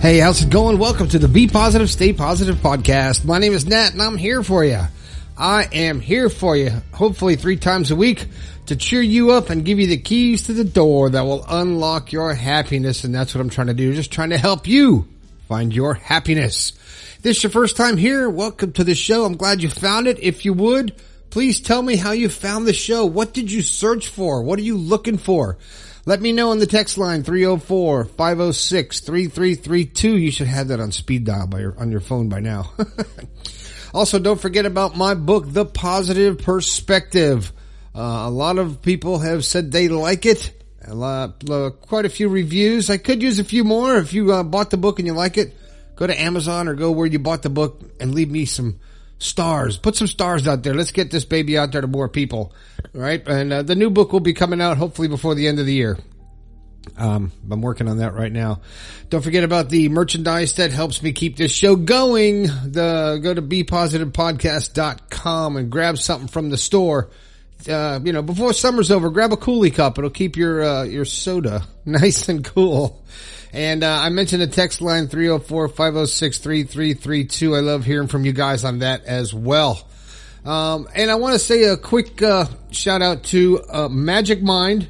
Hey, how's it going? Welcome to the Be Positive, Stay Positive podcast. My name is Nat and I'm here for you. I am here for you, hopefully three times a week to cheer you up and give you the keys to the door that will unlock your happiness. And that's what I'm trying to do. Just trying to help you find your happiness. If this is your first time here. Welcome to the show. I'm glad you found it. If you would, please tell me how you found the show. What did you search for? What are you looking for? Let me know on the text line 304-506-3332. You should have that on speed dial by your, on your phone by now. also, don't forget about my book, The Positive Perspective. Uh, a lot of people have said they like it. A lot, uh, quite a few reviews. I could use a few more. If you uh, bought the book and you like it, go to Amazon or go where you bought the book and leave me some stars. Put some stars out there. Let's get this baby out there to more people. Right? And uh, the new book will be coming out hopefully before the end of the year. Um, I'm working on that right now. Don't forget about the merchandise that helps me keep this show going. The go to bepositivepodcast.com and grab something from the store. Uh, you know, before summer's over, grab a coolie cup. It'll keep your uh, your soda nice and cool. And uh, I mentioned the text line 304-506-3332. I love hearing from you guys on that as well. Um, and I want to say a quick uh, shout out to uh, Magic Mind.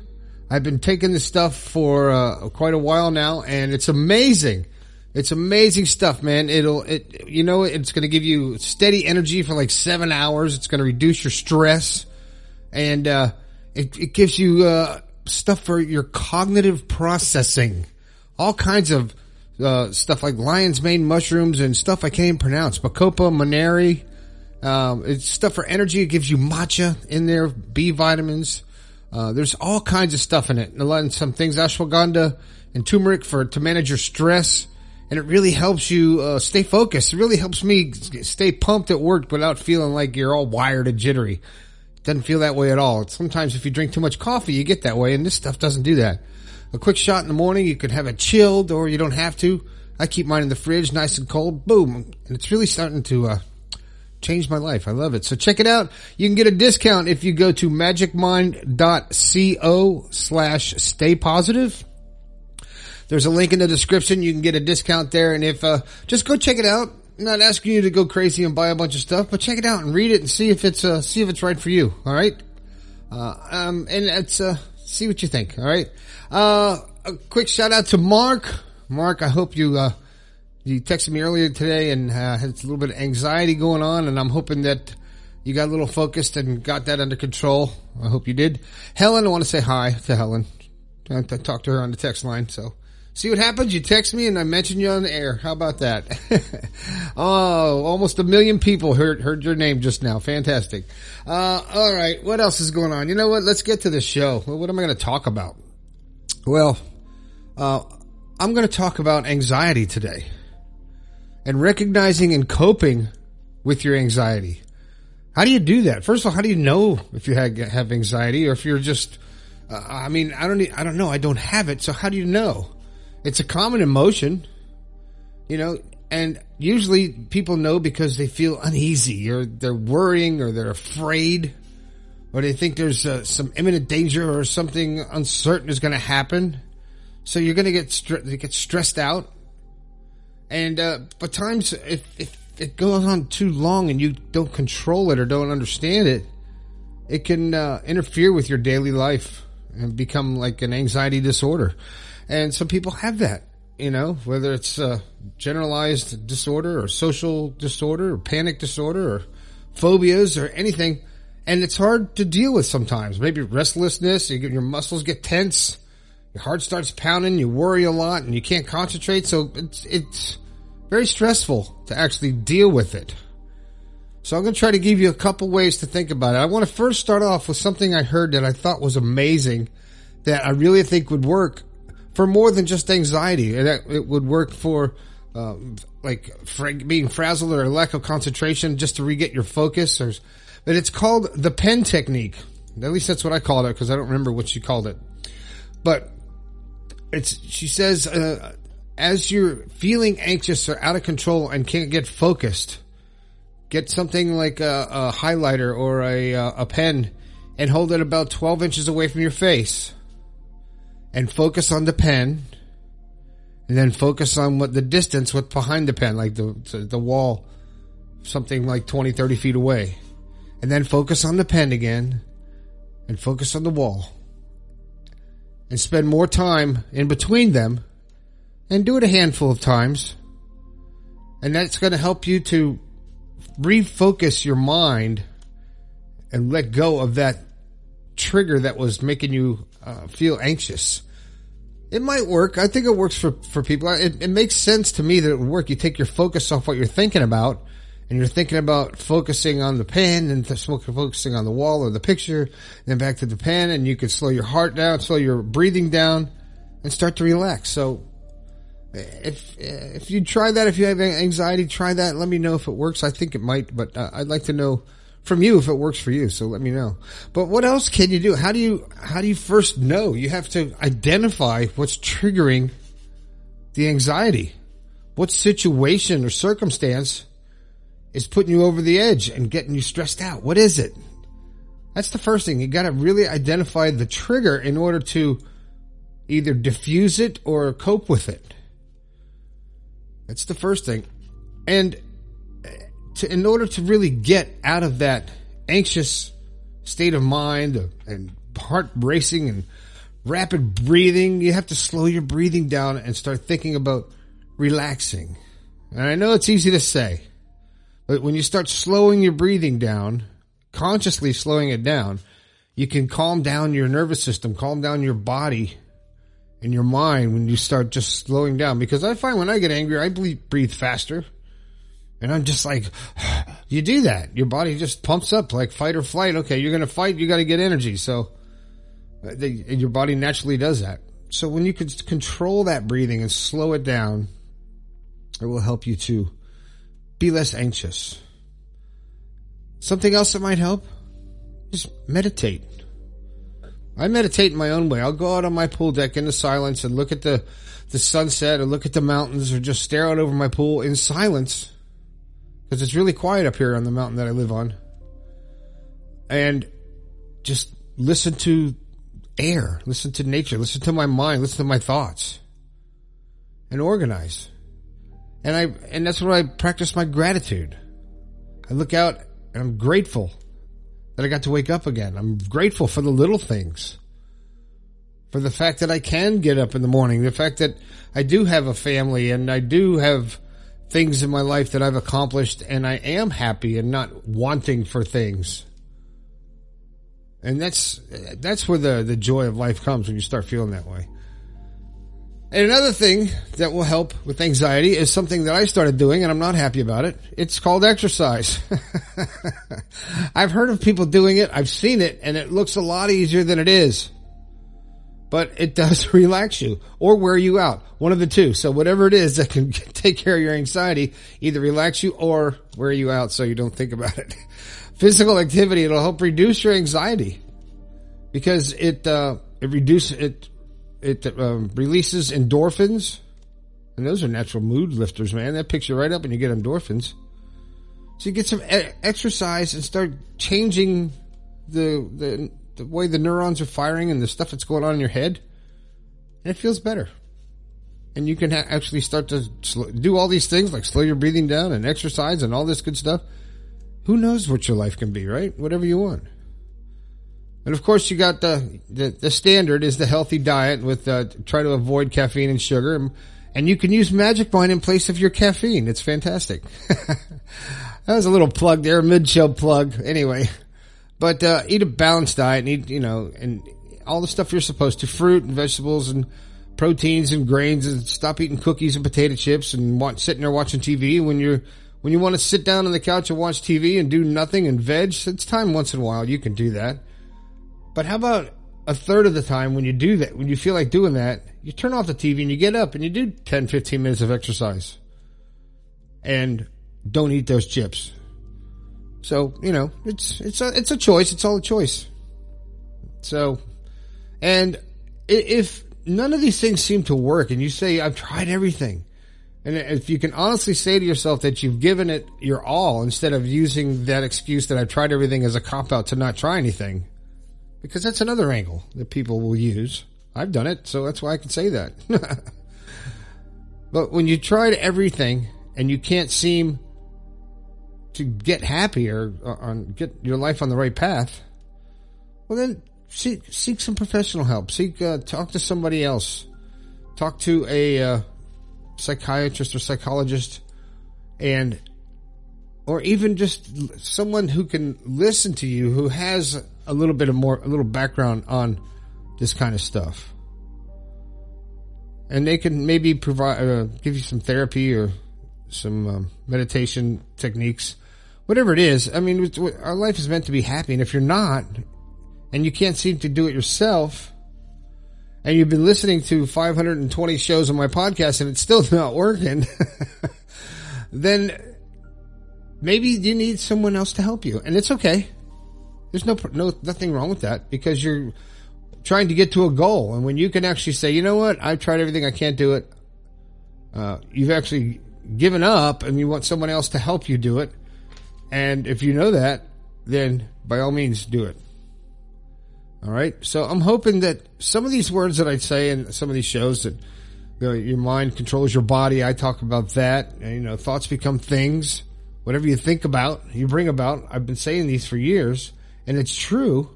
I've been taking this stuff for uh, quite a while now, and it's amazing. It's amazing stuff, man. It'll, it, you know, it's going to give you steady energy for like seven hours. It's going to reduce your stress, and uh, it, it gives you uh, stuff for your cognitive processing all kinds of uh, stuff like lion's mane mushrooms and stuff I can't even pronounce. Bacopa monnieri. Um, it's stuff for energy. It gives you matcha in there, B vitamins. Uh, there's all kinds of stuff in it. And some things, ashwagandha and turmeric for, to manage your stress. And it really helps you, uh, stay focused. It really helps me stay pumped at work without feeling like you're all wired and jittery. It doesn't feel that way at all. Sometimes if you drink too much coffee, you get that way and this stuff doesn't do that a quick shot in the morning. You could have it chilled or you don't have to. I keep mine in the fridge, nice and cold. Boom. And it's really starting to, uh, change my life. I love it. So check it out. You can get a discount if you go to magicmind.co slash stay positive. There's a link in the description. You can get a discount there. And if, uh, just go check it out. I'm not asking you to go crazy and buy a bunch of stuff, but check it out and read it and see if it's, uh, see if it's right for you. All right. Uh, um, and it's, uh, see what you think. All right. Uh, a quick shout out to Mark. Mark, I hope you, uh, you texted me earlier today and uh, had a little bit of anxiety going on, and I'm hoping that you got a little focused and got that under control. I hope you did. Helen, I want to say hi to Helen. I talked to her on the text line, so see what happens. You text me and I mention you on the air. How about that? oh, almost a million people heard heard your name just now. Fantastic. Uh, all right, what else is going on? You know what? Let's get to the show. What am I going to talk about? Well, uh, I'm going to talk about anxiety today and recognizing and coping with your anxiety. How do you do that? First of all, how do you know if you have, have anxiety or if you're just, uh, I mean, I don't, I don't know. I don't have it. So how do you know? It's a common emotion, you know, and usually people know because they feel uneasy or they're worrying or they're afraid or they think there's uh, some imminent danger or something uncertain is going to happen. So you're going to get get stressed out. And uh, but times if, if it goes on too long and you don't control it or don't understand it, it can uh, interfere with your daily life and become like an anxiety disorder. And some people have that, you know, whether it's a generalized disorder or social disorder or panic disorder or phobias or anything and it's hard to deal with sometimes. Maybe restlessness, you get, your muscles get tense, your heart starts pounding, you worry a lot, and you can't concentrate. So it's it's very stressful to actually deal with it. So I'm going to try to give you a couple ways to think about it. I want to first start off with something I heard that I thought was amazing, that I really think would work for more than just anxiety. It, it would work for um, like being frazzled or a lack of concentration, just to re-get your focus or but it's called the pen technique. At least that's what I called it because I don't remember what she called it. But it's, she says, uh, as you're feeling anxious or out of control and can't get focused, get something like a, a highlighter or a, uh, a pen and hold it about 12 inches away from your face and focus on the pen and then focus on what the distance, what's behind the pen, like the, the wall, something like 20, 30 feet away. And then focus on the pen again and focus on the wall and spend more time in between them and do it a handful of times. And that's going to help you to refocus your mind and let go of that trigger that was making you uh, feel anxious. It might work. I think it works for, for people. It, it makes sense to me that it would work. You take your focus off what you're thinking about and you're thinking about focusing on the pen and focusing on the wall or the picture, then back to the pen and you could slow your heart down, slow your breathing down and start to relax. So if, if you try that, if you have anxiety, try that. Let me know if it works. I think it might, but uh, I'd like to know from you if it works for you. So let me know. But what else can you do? How do you, how do you first know? You have to identify what's triggering the anxiety. What situation or circumstance is putting you over the edge and getting you stressed out? What is it? That's the first thing. You got to really identify the trigger in order to either diffuse it or cope with it. That's the first thing. And to, in order to really get out of that anxious state of mind and heart racing and rapid breathing, you have to slow your breathing down and start thinking about relaxing. And I know it's easy to say, but when you start slowing your breathing down, consciously slowing it down, you can calm down your nervous system, calm down your body and your mind when you start just slowing down. Because I find when I get angry, I breathe faster. And I'm just like, you do that. Your body just pumps up like fight or flight. Okay, you're going to fight. You got to get energy. So uh, they, your body naturally does that. So when you can control that breathing and slow it down, it will help you to be less anxious. Something else that might help is meditate. I meditate in my own way. I'll go out on my pool deck in the silence and look at the, the sunset or look at the mountains or just stare out over my pool in silence because it's really quiet up here on the mountain that I live on. And just listen to air, listen to nature, listen to my mind, listen to my thoughts and organize. And I, and that's what I practice my gratitude. I look out and I'm grateful that I got to wake up again. I'm grateful for the little things. For the fact that I can get up in the morning, the fact that I do have a family and I do have things in my life that I've accomplished and I am happy and not wanting for things. And that's, that's where the, the joy of life comes when you start feeling that way. And another thing that will help with anxiety is something that I started doing and I'm not happy about it. It's called exercise. I've heard of people doing it. I've seen it and it looks a lot easier than it is but it does relax you or wear you out. One of the two. So whatever it is that can take care of your anxiety, either relax you or wear you out so you don't think about it. Physical activity, it'll help reduce your anxiety because it, uh, it reduces, it, it, um, releases endorphins and those are natural mood lifters, man. That picks you right up and you get endorphins. So you get some exercise and start changing the, the the way the neurons are firing and the stuff that's going on in your head, and it feels better. And you can ha- actually start to sl- do all these things like slow your breathing down and exercise and all this good stuff. Who knows what your life can be, right? Whatever you want. And of course, you got the, the, the standard is the healthy diet with, uh, try to avoid caffeine and sugar. And you can use Magic Mind in place of your caffeine. It's fantastic. that was a little plug there, mid-show plug. Anyway. But uh, eat a balanced diet and eat, you know, and all the stuff you're supposed to, fruit and vegetables and proteins and grains and stop eating cookies and potato chips and watch, sitting there watching TV when you're, when you want to sit down on the couch and watch TV and do nothing and veg, it's time once in a while. You can do that. But how about a third of the time when you do that, when you feel like doing that, you turn off the TV and you get up and you do 10, 15 minutes of exercise and don't eat those chips. So, you know, it's, it's a, it's a choice. It's all a choice. So, and if none of these things seem to work and you say, I've tried everything. And if you can honestly say to yourself that you've given it your all instead of using that excuse that I've tried everything as a cop out to not try anything, because that's another angle that people will use. I've done it, so that's why I can say that. But when you tried everything and you can't seem to get happy or, or get your life on the right path, well then seek seek some professional help. Seek uh, talk to somebody else. Talk to a uh, psychiatrist or psychologist, and or even just someone who can listen to you who has a little bit of more a little background on this kind of stuff and they can maybe provide uh, give you some therapy or some um, meditation techniques whatever it is. I mean our life is meant to be happy. And if you're not and you can't seem to do it yourself and you've been listening to 520 shows on my podcast and it's still not working then maybe you need someone else to help you. And it's okay. There's no no nothing wrong with that because you're trying to get to a goal. And when you can actually say, you know what, I've tried everything, I can't do it. Uh, you've actually given up and you want someone else to help you do it. And if you know that, then by all means do it. All right. So I'm hoping that some of these words that I say in some of these shows that your mind controls your body. I talk about that. And, you know, thoughts become things. Whatever you think about, you bring about. I've been saying these for years and it's true.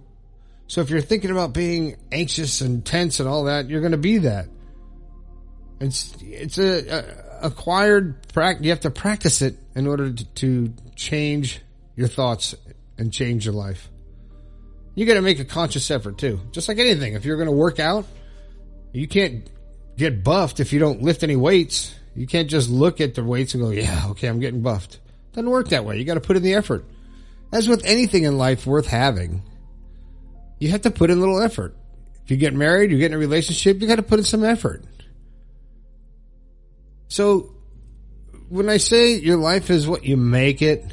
So if you're thinking about being anxious and tense and all that, you're going to be that. It's it's a, a acquired practice. You have to practice it in order to change your thoughts and change your life. You got to make a conscious effort too. Just like anything, if you're going to work out, you can't get buffed if you don't lift any weights. You can't just look at the weights and go, "Yeah, okay, I'm getting buffed." Doesn't work that way. You got to put in the effort. As with anything in life worth having, you have to put in a little effort. If you get married, you get in a relationship, you got to put in some effort. So when I say your life is what you make it,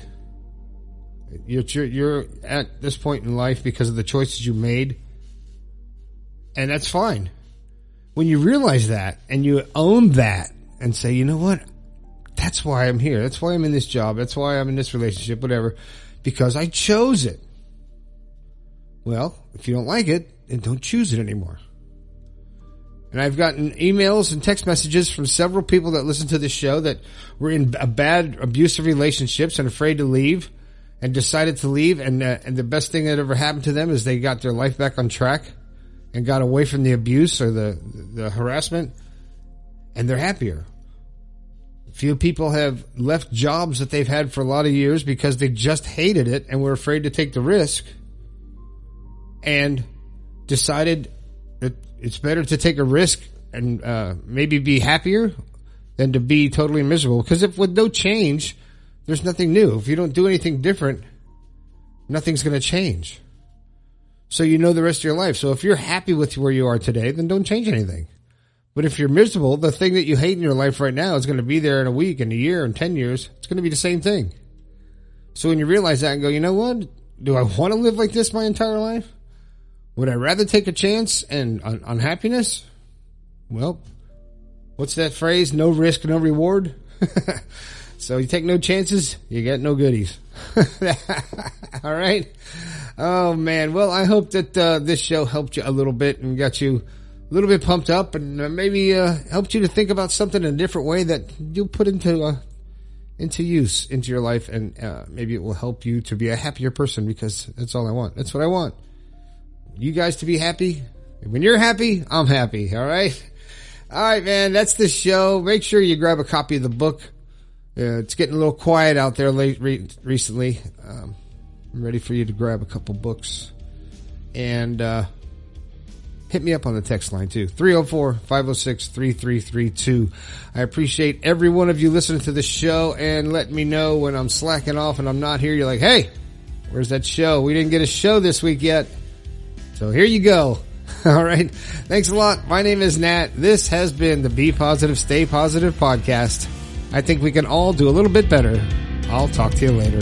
you're, you're at this point in life because of the choices you made. And that's fine. When you realize that and you own that and say, you know what? That's why I'm here. That's why I'm in this job. That's why I'm in this relationship, whatever. Because I chose it. Well, if you don't like it, then don't choose it anymore. And I've gotten emails and text messages from several people that listen to this show that were in a bad abusive relationships and afraid to leave and decided to leave. And, uh, and the best thing that ever happened to them is they got their life back on track and got away from the abuse or the, the harassment and they're happier. Few people have left jobs that they've had for a lot of years because they just hated it and were afraid to take the risk and decided it's better to take a risk and uh, maybe be happier than to be totally miserable. Because if with no change, there's nothing new. If you don't do anything different, nothing's going to change. So you know the rest of your life. So if you're happy with where you are today, then don't change anything. But if you're miserable, the thing that you hate in your life right now is going to be there in a week, in a year, in 10 years. It's going to be the same thing. So when you realize that and go, you know what? Do I want to live like this my entire life? Would I rather take a chance and on, on happiness? Well, what's that phrase? No risk, no reward. so you take no chances, you get no goodies. All right. Oh man. Well, I hope that uh, this show helped you a little bit and got you a little bit pumped up and uh, maybe uh, helped you to think about something in a different way that you'll put into uh, into use into your life and uh, maybe it will help you to be a happier person because that's all I want. That's what I want you guys to be happy. When you're happy, I'm happy. All right. All right, man. That's the show. Make sure you grab a copy of the book. Uh, it's getting a little quiet out there late re- recently. Um, I'm ready for you to grab a couple books and, uh, hit me up on the text line too. 304-506-3332. I appreciate every one of you listening to the show and let me know when I'm slacking off and I'm not here. You're like, Hey, where's that show? We didn't get a show this week yet. So here you go. All right. Thanks a lot. My name is Nat. This has been the Be Positive, Stay Positive podcast. I think we can all do a little bit better. I'll talk to you later.